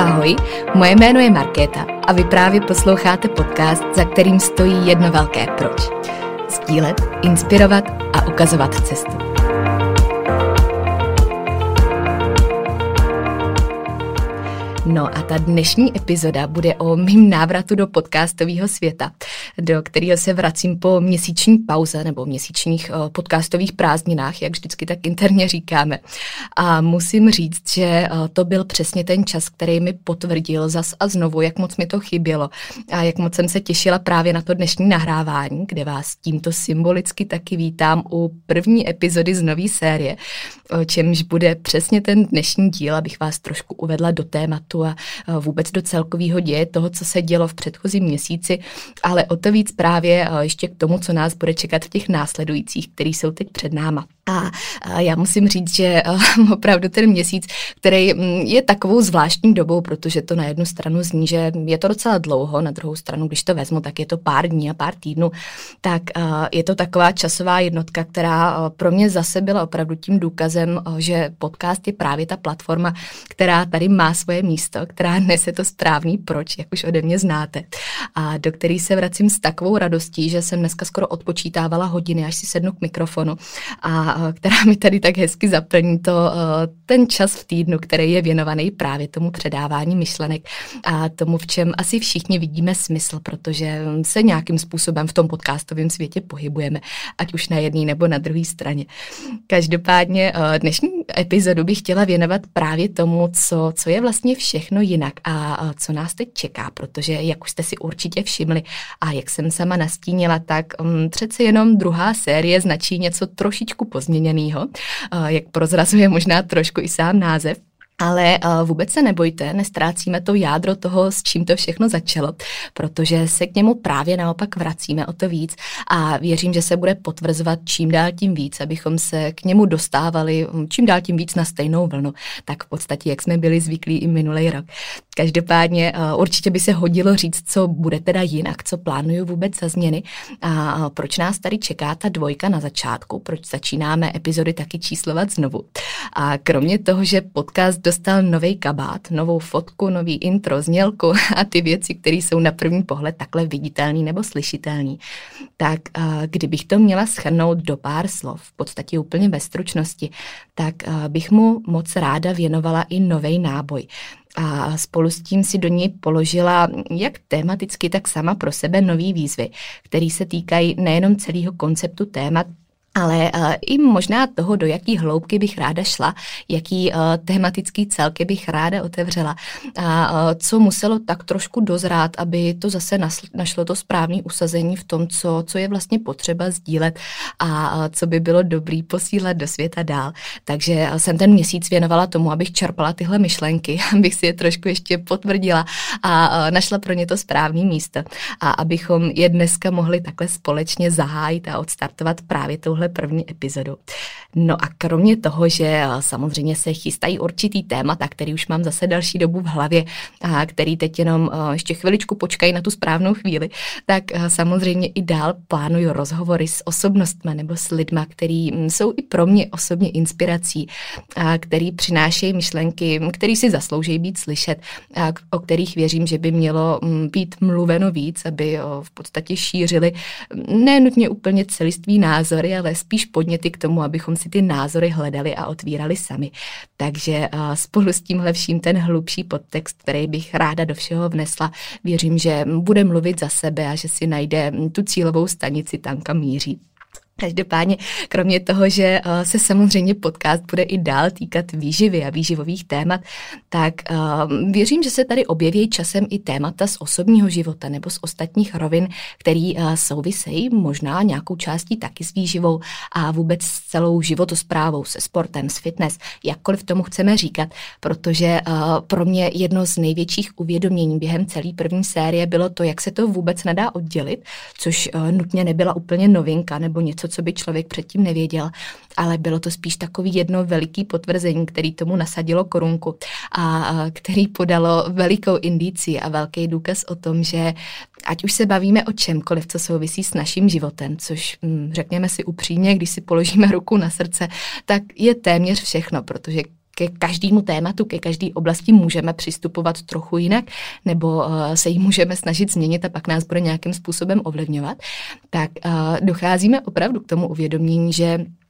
Ahoj, moje jméno je Markéta a vy právě posloucháte podcast, za kterým stojí jedno velké proč. Sdílet, inspirovat a ukazovat cestu. No a ta dnešní epizoda bude o mým návratu do podcastového světa, do kterého se vracím po měsíční pauze nebo měsíčních eh, podcastových prázdninách, jak vždycky tak interně říkáme. A musím říct, že eh, to byl přesně ten čas, který mi potvrdil zas a znovu, jak moc mi to chybělo a jak moc jsem se těšila právě na to dnešní nahrávání, kde vás tímto symbolicky taky vítám u první epizody z nové série, o čemž bude přesně ten dnešní díl, abych vás trošku uvedla do tématu a vůbec do celkového děje toho, co se dělo v předchozím měsíci, ale o to víc právě ještě k tomu, co nás bude čekat v těch následujících, který jsou teď před náma. A já musím říct, že opravdu ten měsíc, který mm, je takovou zvláštní dobou, protože to na jednu stranu zní, že je to docela dlouho, na druhou stranu, když to vezmu, tak je to pár dní a pár týdnů, tak je to taková časová jednotka, která pro mě zase byla opravdu tím důkazem, že podcast je právě ta platforma, která tady má svoje místo, která nese to správný proč, jak už ode mě znáte. A do který se vracím s takovou radostí, že jsem dneska skoro odpočítávala hodiny, až si sednu k mikrofonu a která mi tady tak hezky zaplní to, ten čas v týdnu, který je věnovaný právě tomu předávání myšlenek a tomu, v čem asi všichni vidíme smysl, protože se nějakým způsobem v tom podcastovém světě pohybujeme, ať už na jedné nebo na druhé straně. Každopádně dnešní epizodu bych chtěla věnovat právě tomu, co, co je vlastně všechno jinak. A co nás teď čeká, protože jak už jste si určitě všimli a jak jsem sama nastínila, tak um, přece jenom druhá série značí něco trošičku pozměněného, jak prozrazuje možná trošku i sám název. Ale uh, vůbec se nebojte, nestrácíme to jádro toho, s čím to všechno začalo, protože se k němu právě naopak vracíme o to víc a věřím, že se bude potvrzovat čím dál tím víc, abychom se k němu dostávali um, čím dál tím víc na stejnou vlnu, tak v podstatě, jak jsme byli zvyklí i minulý rok. Každopádně uh, určitě by se hodilo říct, co bude teda jinak, co plánuju vůbec za změny a proč nás tady čeká ta dvojka na začátku, proč začínáme epizody taky číslovat znovu. A kromě toho, že podcast dostal nový kabát, novou fotku, nový intro, znělku a ty věci, které jsou na první pohled takhle viditelný nebo slyšitelný, tak uh, kdybych to měla schrnout do pár slov, v podstatě úplně ve stručnosti, tak uh, bych mu moc ráda věnovala i nový náboj. A spolu s tím si do něj položila jak tematicky, tak sama pro sebe nový výzvy, které se týkají nejenom celého konceptu témat, ale uh, i možná toho, do jaký hloubky bych ráda šla, jaký uh, tematický celky bych ráda otevřela a uh, co muselo tak trošku dozrát, aby to zase nasl- našlo to správné usazení v tom, co, co je vlastně potřeba sdílet a uh, co by bylo dobrý posílat do světa dál. Takže uh, jsem ten měsíc věnovala tomu, abych čerpala tyhle myšlenky, abych si je trošku ještě potvrdila a uh, našla pro ně to správné místo a abychom je dneska mohli takhle společně zahájit a odstartovat právě touhle tuhle první epizodu. No a kromě toho, že eh, samozřejmě se chystají určitý témata, který už mám zase další dobu v hlavě a který teď jenom eh, ještě chviličku počkají na tu správnou chvíli, tak eh, samozřejmě i dál plánuju rozhovory s osobnostmi nebo s lidma, který mm, jsou i pro mě osobně inspirací, a který přinášejí myšlenky, který si zaslouží být slyšet, a o kterých věřím, že by mělo mm, být mluveno víc, aby v podstatě šířili mm, nenutně úplně celistvý názory, ale ale spíš podněty k tomu, abychom si ty názory hledali a otvírali sami. Takže uh, spolu s tímhle vším ten hlubší podtext, který bych ráda do všeho vnesla, věřím, že bude mluvit za sebe a že si najde tu cílovou stanici tam, kam míří. Každopádně, kromě toho, že eh, se samozřejmě podcast bude i dál týkat výživy a výživových témat, tak uh, věřím, že se tady objeví časem i témata z osobního života nebo z ostatních rovin, který uh, souvisejí možná nějakou částí taky s výživou a vůbec s celou životosprávou, se sportem, s fitness, jakkoliv tomu chceme říkat, protože uh, pro mě jedno z největších uvědomění během celé první série bylo to, jak se to vůbec nedá oddělit, což nutně nebyla úplně novinka nebo něco, co by člověk předtím nevěděl, ale bylo to spíš takový jedno veliký potvrzení, který tomu nasadilo korunku a který podalo velikou indici a velký důkaz o tom, že ať už se bavíme o čemkoliv, co souvisí s naším životem, což hm, řekněme si upřímně, když si položíme ruku na srdce, tak je téměř všechno, protože ke každému tématu, ke každé oblasti můžeme přistupovat trochu jinak, nebo uh, se jí můžeme snažit změnit a pak nás bude nějakým způsobem ovlivňovat, tak uh, docházíme opravdu k tomu uvědomění, že Eh,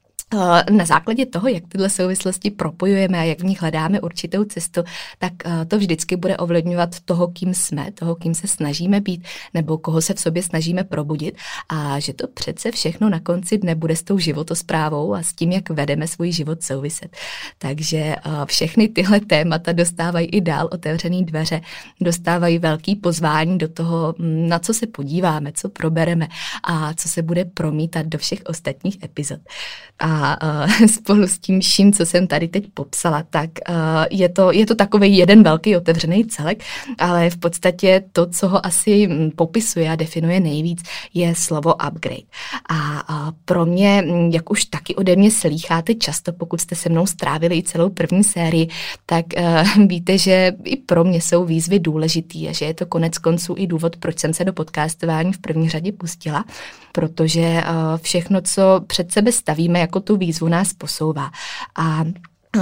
na základě toho, jak tyhle souvislosti propojujeme a jak v nich hledáme určitou cestu, tak eh, to vždycky bude ovlivňovat toho, kým jsme, toho, kým se snažíme být, nebo koho se v sobě snažíme probudit a že to přece všechno na konci dne bude s tou životosprávou a s tím, jak vedeme svůj život souviset. Takže eh, všechny tyhle témata dostávají i dál otevřený dveře, dostávají velký pozvání do toho, hm, na co se podíváme, co probereme a co se bude promítat do všech ostatních epizod. A uh, spolu s tím vším, co jsem tady teď popsala, tak uh, je, to, je to takový jeden velký otevřený celek, ale v podstatě to, co ho asi mm, popisuje a definuje nejvíc, je slovo upgrade. A uh, pro mě, mm, jak už taky ode mě slýcháte často, pokud jste se mnou strávili i celou první sérii, tak uh, víte, že i pro mě jsou výzvy důležitý a že je to konec konců i důvod, proč jsem se do podcastování v první řadě pustila, protože uh, všechno, co před sebe stavíme jako tu výzvu nás posouvá. A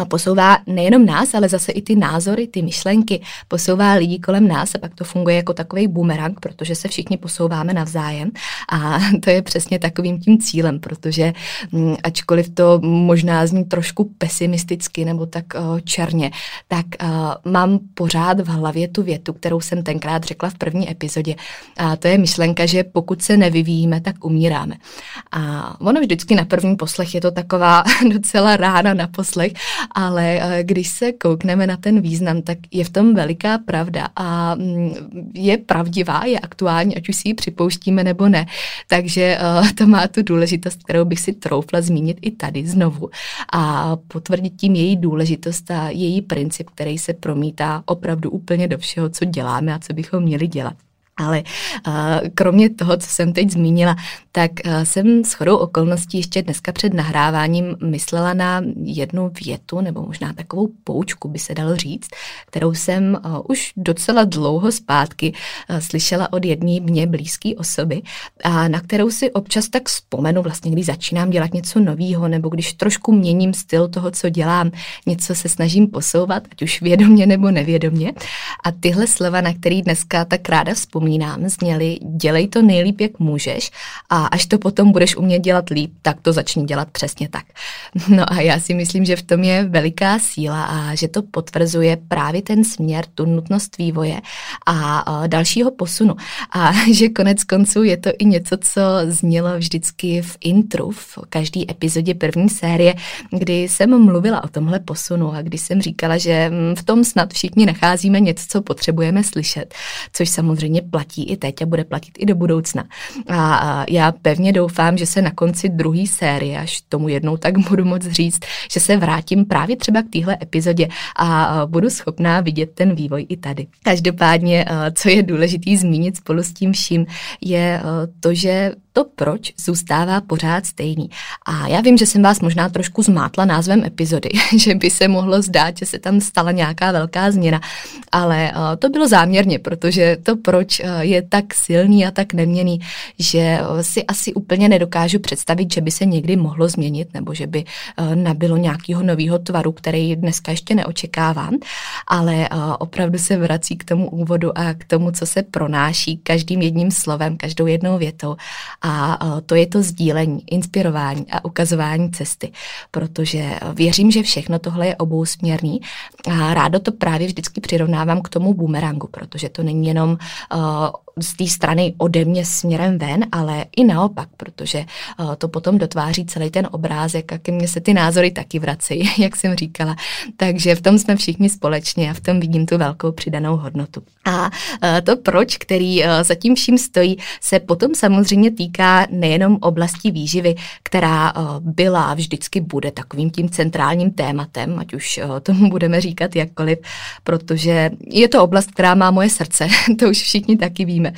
posouvá nejenom nás, ale zase i ty názory, ty myšlenky, posouvá lidi kolem nás a pak to funguje jako takový bumerang, protože se všichni posouváme navzájem. A to je přesně takovým tím cílem, protože mm, ačkoliv to možná zní trošku pesimisticky nebo tak uh, černě, tak uh, mám pořád v hlavě tu větu, kterou jsem tenkrát řekla v první epizodě. A to je myšlenka, že pokud se nevyvíjíme, tak umíráme. A ono vždycky na první poslech je to taková docela rána na poslech, ale eh, když se koukneme na ten význam, tak je v tom veliká pravda a mm, je pravdivá, je aktuální, ať už si ji připouštíme nebo ne. Takže eh, to má tu důležitost, kterou bych si troufla zmínit i tady znovu a potvrdit tím její důležitost a její princip, který se promítá opravdu úplně do všeho, co děláme a co bychom měli dělat. Ale uh, kromě toho, co jsem teď zmínila, tak uh, jsem s chodou okolností ještě dneska před nahráváním myslela na jednu větu, nebo možná takovou poučku by se dalo říct, kterou jsem uh, už docela dlouho zpátky uh, slyšela od jedné mě blízké osoby, a na kterou si občas tak vzpomenu, vlastně když začínám dělat něco nového, nebo když trošku měním styl toho, co dělám, něco se snažím posouvat, ať už vědomě nebo nevědomě. A tyhle slova, na který dneska tak ráda vzpomínám, zněly dělej to nejlíp, jak můžeš a až to potom budeš umět dělat líp, tak to začni dělat přesně tak. No a já si myslím, že v tom je veliká síla a že to potvrzuje právě ten směr, tu nutnost vývoje a dalšího posunu. A že konec konců je to i něco, co znělo vždycky v intru, v každé epizodě první série, kdy jsem mluvila o tomhle posunu a kdy jsem říkala, že mm, v tom snad všichni nacházíme něco, co potřebujeme slyšet, což samozřejmě platí i teď a bude platit i do budoucna. A já pevně doufám, že se na konci druhé série, až tomu jednou tak budu moc říct, že se vrátím právě třeba k téhle epizodě a budu schopná vidět ten vývoj i tady. Každopádně, co je důležité zmínit spolu s tím vším, je to, že to proč zůstává pořád stejný. A já vím, že jsem vás možná trošku zmátla názvem epizody, že by se mohlo zdát, že se tam stala nějaká velká změna, ale to bylo záměrně, protože to proč je tak silný a tak neměný, že uh, si asi úplně nedokážu představit, že by se někdy mohlo změnit nebo že by nabilo nějakého nového tvaru, který dneska ještě neočekávám, ale opravdu se vrací k tomu úvodu a k tomu, co se pronáší každým jedním slovem, každou jednou větou. A to je to sdílení, inspirování a ukazování cesty, protože věřím, že všechno tohle je obousměrný a rádo to právě vždycky přirovnávám k tomu boomerangu, protože to není jenom z té strany ode mě směrem ven, ale i naopak, protože to potom dotváří celý ten obrázek a ke mně se ty názory taky vracejí, jak jsem říkala. Takže v tom jsme všichni společně a v tom vidím tu velkou přidanou hodnotu. A to proč, který zatím vším stojí, se potom samozřejmě týká nejenom oblasti výživy, která byla a vždycky bude takovým tím centrálním tématem, ať už tomu budeme říkat jakkoliv, protože je to oblast, která má moje srdce, to už všichni taky víme,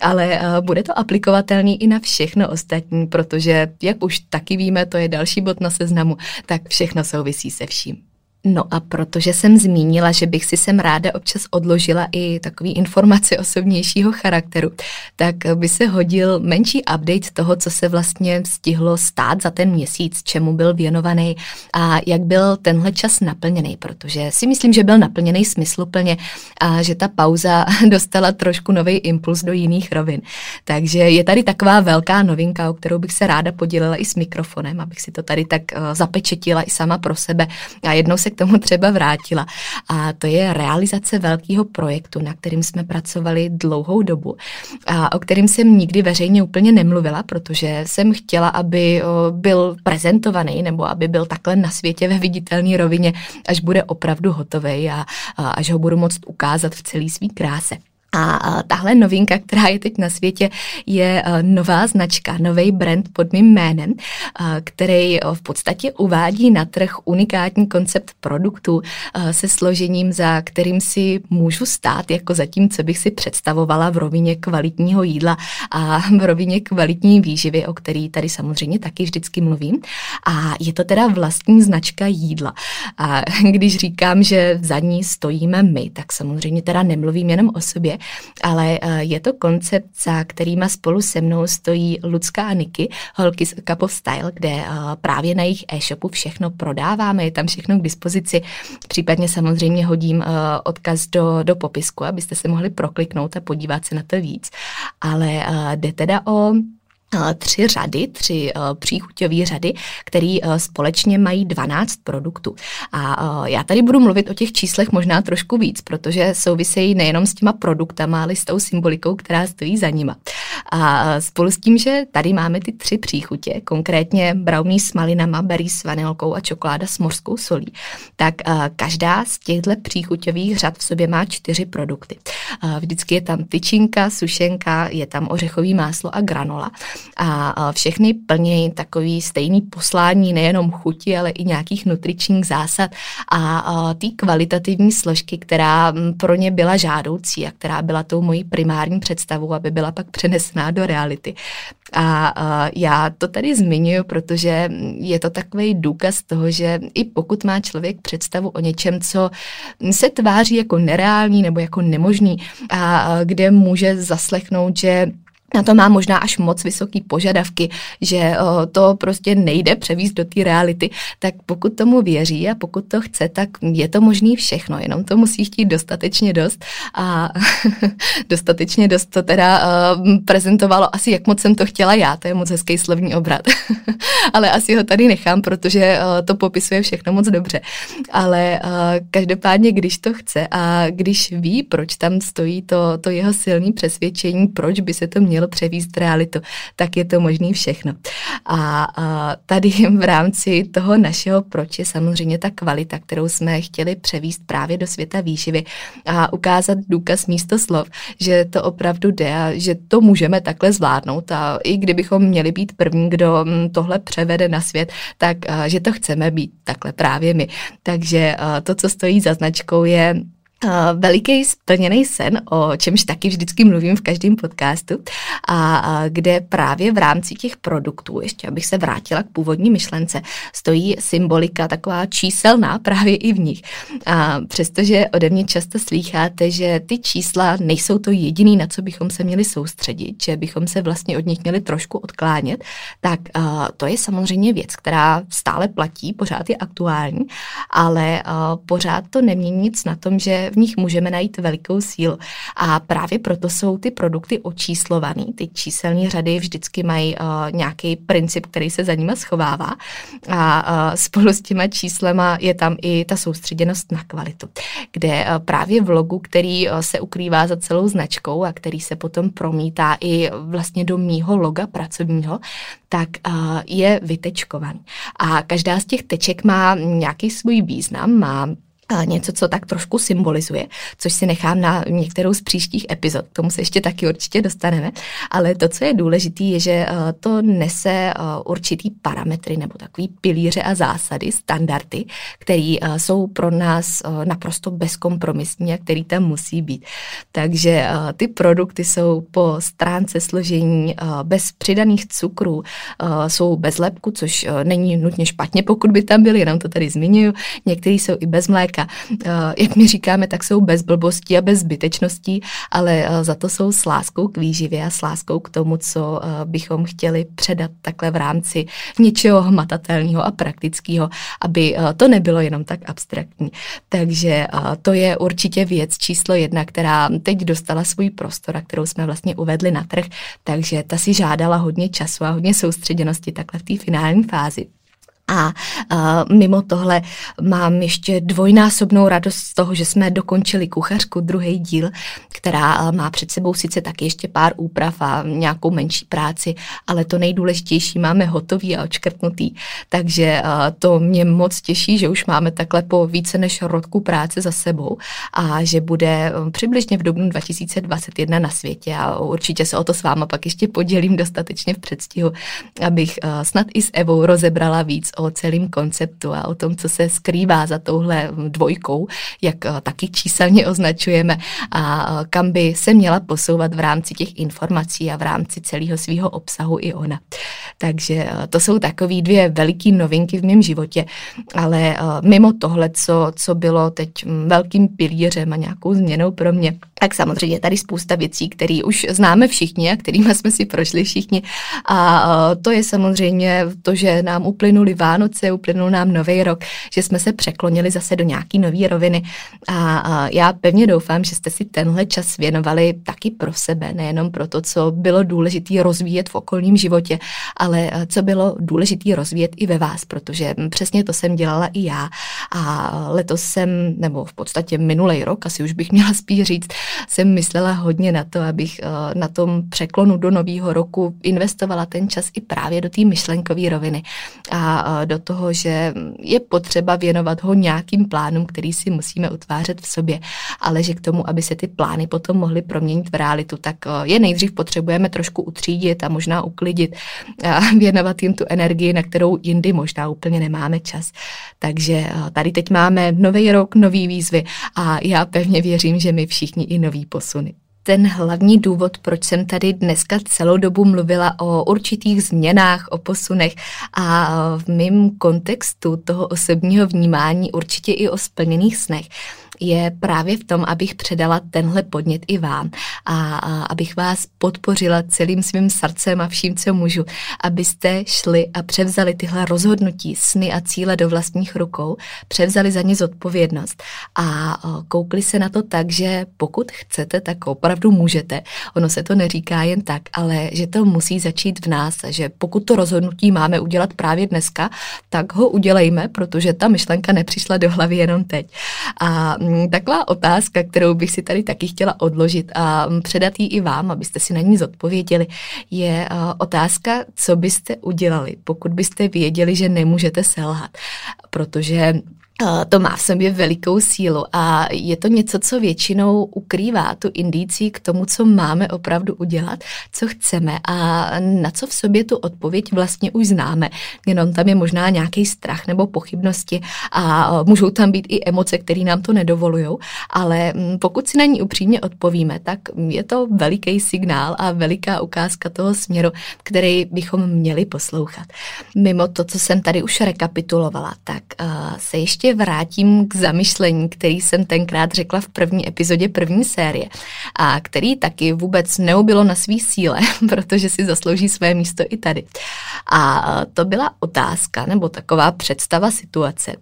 ale bude to aplikovatelný i na všechno ostatní, protože, jak už taky víme, to je další bod na seznamu, tak všechno souvisí se vším. No a protože jsem zmínila, že bych si sem ráda občas odložila i takový informace osobnějšího charakteru, tak by se hodil menší update toho, co se vlastně stihlo stát za ten měsíc, čemu byl věnovaný a jak byl tenhle čas naplněný, protože si myslím, že byl naplněný smysluplně a že ta pauza dostala trošku nový impuls do jiných rovin. Takže je tady taková velká novinka, o kterou bych se ráda podělila i s mikrofonem, abych si to tady tak eh, zapečetila i sama pro sebe a jednou se k tomu třeba vrátila. A to je realizace velkého projektu, na kterým jsme pracovali dlouhou dobu a o kterým jsem nikdy veřejně úplně nemluvila, protože jsem chtěla, aby byl prezentovaný nebo aby byl takhle na světě ve viditelné rovině, až bude opravdu hotový a, a až ho budu moct ukázat v celé své kráse. A tahle novinka, která je teď na světě, je e, nová značka, nový brand pod mým jménem, e, který e, v podstatě uvádí na trh unikátní koncept produktu se složením, za kterým si můžu stát, jako za tím, co bych si představovala v rovině kvalitního jídla a v rovině kvalitní výživy, o který tady samozřejmě taky vždycky mluvím. A je to teda vlastní značka jídla. A když říkám, že za ní stojíme my, tak samozřejmě teda nemluvím jenom o sobě, ale eh, je to koncept, za kterýma spolu se mnou stojí Lucka a Niky, holky z Cup of Style, kde eh, právě na jejich e-shopu všechno prodáváme, je tam všechno k dispozici. Případně samozřejmě hodím eh, odkaz do, do popisku, abyste se mohli prokliknout a podívat se na to víc. Ale jde teda o tři řady, tři příchuťové řady, které společně mají 12 produktů. A já tady budu mluvit o těch číslech možná trošku víc, protože souvisejí nejenom s těma produktama, ale s tou symbolikou, která stojí za nima. A spolu s tím, že tady máme ty tři příchutě, konkrétně brownie s malinama, berry s vanilkou a čokoláda s mořskou solí, tak každá z těchto příchuťových řad v sobě má čtyři produkty. Vždycky je tam tyčinka, sušenka, je tam ořechový máslo a granola a všechny plní takový stejný poslání nejenom chuti, ale i nějakých nutričních zásad a ty kvalitativní složky, která pro ně byla žádoucí a která byla tou mojí primární představou, aby byla pak přenesená do reality. A já to tady zmiňuji, protože je to takový důkaz toho, že i pokud má člověk představu o něčem, co se tváří jako nereálný nebo jako nemožný a kde může zaslechnout, že na to má možná až moc vysoký požadavky, že o, to prostě nejde převíst do té reality, tak pokud tomu věří a pokud to chce, tak je to možný všechno, jenom to musí chtít dostatečně dost. A dostatečně dost to teda o, prezentovalo asi, jak moc jsem to chtěla já, to je moc hezký slovní obrat, ale asi ho tady nechám, protože o, to popisuje všechno moc dobře, ale o, každopádně, když to chce a když ví, proč tam stojí to, to jeho silné přesvědčení, proč by se to mělo mělo převíst realitu, tak je to možný všechno. A, a tady v rámci toho našeho proč je samozřejmě ta kvalita, kterou jsme chtěli převíst právě do světa výživy a ukázat důkaz místo slov, že to opravdu jde a že to můžeme takhle zvládnout a i kdybychom měli být první, kdo mm, tohle převede na svět, tak že to chceme být takhle právě my. Takže to, co stojí za značkou, je veliký splněný sen, o čemž taky vždycky mluvím v každém podcastu, a, kde právě v rámci těch produktů, ještě abych se vrátila k původní myšlence, stojí symbolika taková číselná právě i v nich. A přestože ode mě často slýcháte, že ty čísla nejsou to jediný, na co bychom se měli soustředit, že bychom se vlastně od nich měli trošku odklánět, tak to je samozřejmě věc, která stále platí, pořád je aktuální, ale pořád to nemění nic na tom, že v nich můžeme najít velikou sílu. A právě proto jsou ty produkty očíslované. Ty číselní řady vždycky mají uh, nějaký princip, který se za nimi schovává. A uh, spolu s těma číslema je tam i ta soustředěnost na kvalitu, kde uh, právě v logu, který uh, se ukrývá za celou značkou a který se potom promítá i vlastně do mýho loga pracovního, tak uh, je vytečkovaný. A každá z těch teček má nějaký svůj význam, má něco, co tak trošku symbolizuje, což si nechám na některou z příštích epizod. K tomu se ještě taky určitě dostaneme. Ale to, co je důležité, je, že eh, to nese eh, určitý parametry nebo takový pilíře a zásady, standardy, které eh, jsou pro nás naprosto bezkompromisní a který tam musí být. Takže ty produkty jsou po stránce složení bez přidaných cukrů, jsou bez lepku, což není nutně špatně, pokud by tam byly, jenom to tady zmiňuji. Některý jsou i bez mléka, mléka. Eh, jak my říkáme, tak jsou bez blbostí a bez zbytečností, ale eh, za to jsou s láskou k výživě a s láskou k tomu, co eh, bychom chtěli předat takhle v rámci něčeho hmatatelného a praktického, aby to nebylo jenom tak abstraktní. Takže to je určitě věc číslo jedna, která teď dostala svůj prostor a kterou jsme vlastně uvedli na trh, takže ta si žádala hodně času a hodně soustředěnosti takhle v té finální fázi. A uh, mimo tohle mám ještě dvojnásobnou radost z toho, že jsme dokončili kuchařku, druhý díl, která uh, má před sebou sice taky ještě pár úprav a nějakou menší práci, ale to nejdůležitější máme hotový a očkrtnutý. Takže uh, to mě moc těší, že už máme takhle po více než roku práce za sebou a že bude přibližně v dubnu 2021 na světě a určitě se o to s váma pak ještě podělím dostatečně v předstihu, abych snad i s Evou rozebrala víc o celém konceptu a o tom, co se skrývá za touhle dvojkou, jak eh, taky číselně označujeme a eh, kam by se měla posouvat v rámci těch informací a v rámci celého svého obsahu i ona. Takže eh, to jsou takové dvě veliké novinky v mém životě, ale mimo tohle, co, co bylo teď hm, velkým pilířem a nějakou změnou pro mě, tak samozřejmě tady spousta věcí, které už známe všichni a kterými jsme si prošli všichni. A to je samozřejmě to, že nám uplynuli Vánoce, uplynul nám nový rok, že jsme se překlonili zase do nějaký nové roviny. A já pevně doufám, že jste si tenhle čas věnovali taky pro sebe, nejenom pro to, co bylo důležité rozvíjet v okolním životě, ale co bylo důležité rozvíjet i ve vás, protože přesně to jsem dělala i já. A letos jsem, nebo v podstatě minulý rok, asi už bych měla spíš říct, jsem myslela hodně na to, abych na tom překlonu do nového roku investovala ten čas i právě do té myšlenkové roviny. A do toho, že je potřeba věnovat ho nějakým plánům, který si musíme utvářet v sobě, ale že k tomu, aby se ty plány potom mohly proměnit v realitu, tak eh, je nejdřív potřebujeme trošku utřídit a možná uklidit a věnovat jim tu energii, na kterou jindy možná úplně nemáme čas. Takže eh, tady teď máme nový rok, nový výzvy a já pevně věřím, že my všichni i nový posuny ten hlavní důvod, proč jsem tady dneska celou dobu mluvila o určitých změnách, o posunech a v mém kontextu toho osobního vnímání určitě i o splněných snech, je právě v tom, abych předala tenhle podnět i vám a, a abych vás podpořila celým svým srdcem a vším, co můžu, abyste šli a převzali tyhle rozhodnutí, sny a cíle do vlastních rukou, převzali za ně zodpovědnost a koukli se na to tak, že pokud chcete, tak opravdu můžete. Ono se to neříká jen tak, ale že to musí začít v nás, že pokud to rozhodnutí máme udělat právě dneska, tak ho udělejme, protože ta myšlenka nepřišla do hlavy jenom teď. A taková otázka, kterou bych si tady taky chtěla odložit a mm, předat ji i vám, abyste si na ní zodpověděli, je otázka, co byste udělali, pokud byste věděli, že nemůžete selhat. Protože to má v sobě velikou sílu a je to něco, co většinou ukrývá tu indicí k tomu, co máme opravdu udělat, co chceme a na co v sobě tu odpověď vlastně už známe. Jenom tam je možná nějaký strach nebo pochybnosti a můžou tam být i emoce, které nám to nedovolují, ale mm, pokud si na ní upřímně odpovíme, tak je to veliký signál a veliká ukázka toho směru, který bychom měli poslouchat. Mimo to, co jsem tady už rekapitulovala, tak se ještě ještě vrátím k zamyšlení, který jsem tenkrát řekla v první epizodě první série a který taky vůbec neubilo na svý síle, protože si zaslouží své místo i tady. A to byla otázka nebo taková představa situace,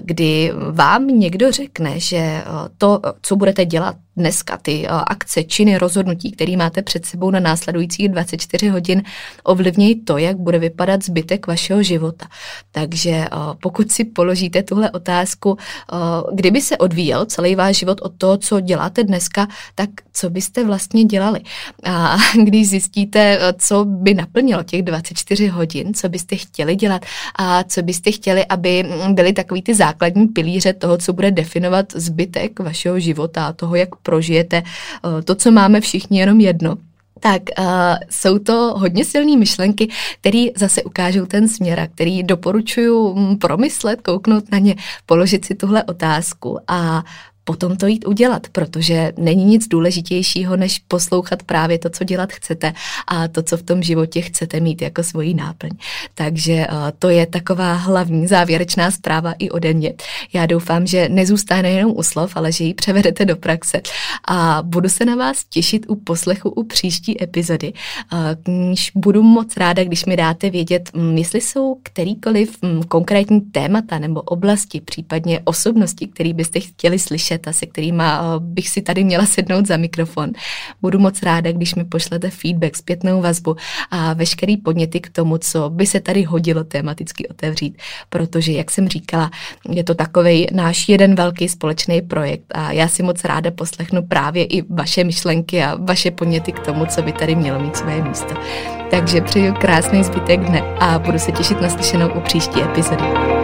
kdy vám někdo řekne, že to, co budete dělat dneska ty akce, činy, rozhodnutí, které máte před sebou na následujících 24 hodin, ovlivnějí to, jak bude vypadat zbytek vašeho života. Takže pokud si položíte tuhle otázku, kdyby se odvíjel celý váš život od toho, co děláte dneska, tak co byste vlastně dělali? A když zjistíte, co by naplnilo těch 24 hodin, co byste chtěli dělat a co byste chtěli, aby byly takový ty základní pilíře toho, co bude definovat zbytek vašeho života a toho, jak prožijete eh, to, co máme všichni jenom jedno, tak uh, jsou to hodně silné myšlenky, které zase ukážou ten směr a který doporučuji mm, promyslet, kouknout na ně, položit si tuhle otázku a potom to jít udělat, protože není nic důležitějšího, než poslouchat právě to, co dělat chcete a to, co v tom životě chcete mít jako svoji náplň. Takže eh, to je taková hlavní závěrečná zpráva i ode mě. Já doufám, že nezůstane jenom u slov, ale že ji převedete do praxe a budu se na vás těšit u poslechu u příští epizody. Když budu moc ráda, když mi dáte vědět, mm, jestli jsou kterýkoliv mm, konkrétní témata nebo oblasti, případně osobnosti, které byste chtěli slyšet a se kterými eh, bych si tady měla sednout za mikrofon. Budu moc ráda, když mi pošlete feedback, zpětnou vazbu a veškerý podněty k tomu, co by se tady hodilo tematicky otevřít, protože, jak jsem říkala, je to takový náš jeden velký společný projekt a já si moc ráda poslechnu právě i vaše myšlenky a vaše podněty k tomu, co by tady mělo mít své místo. Takže přeju krásný zbytek dne a budu se těšit na slyšenou u příští epizody.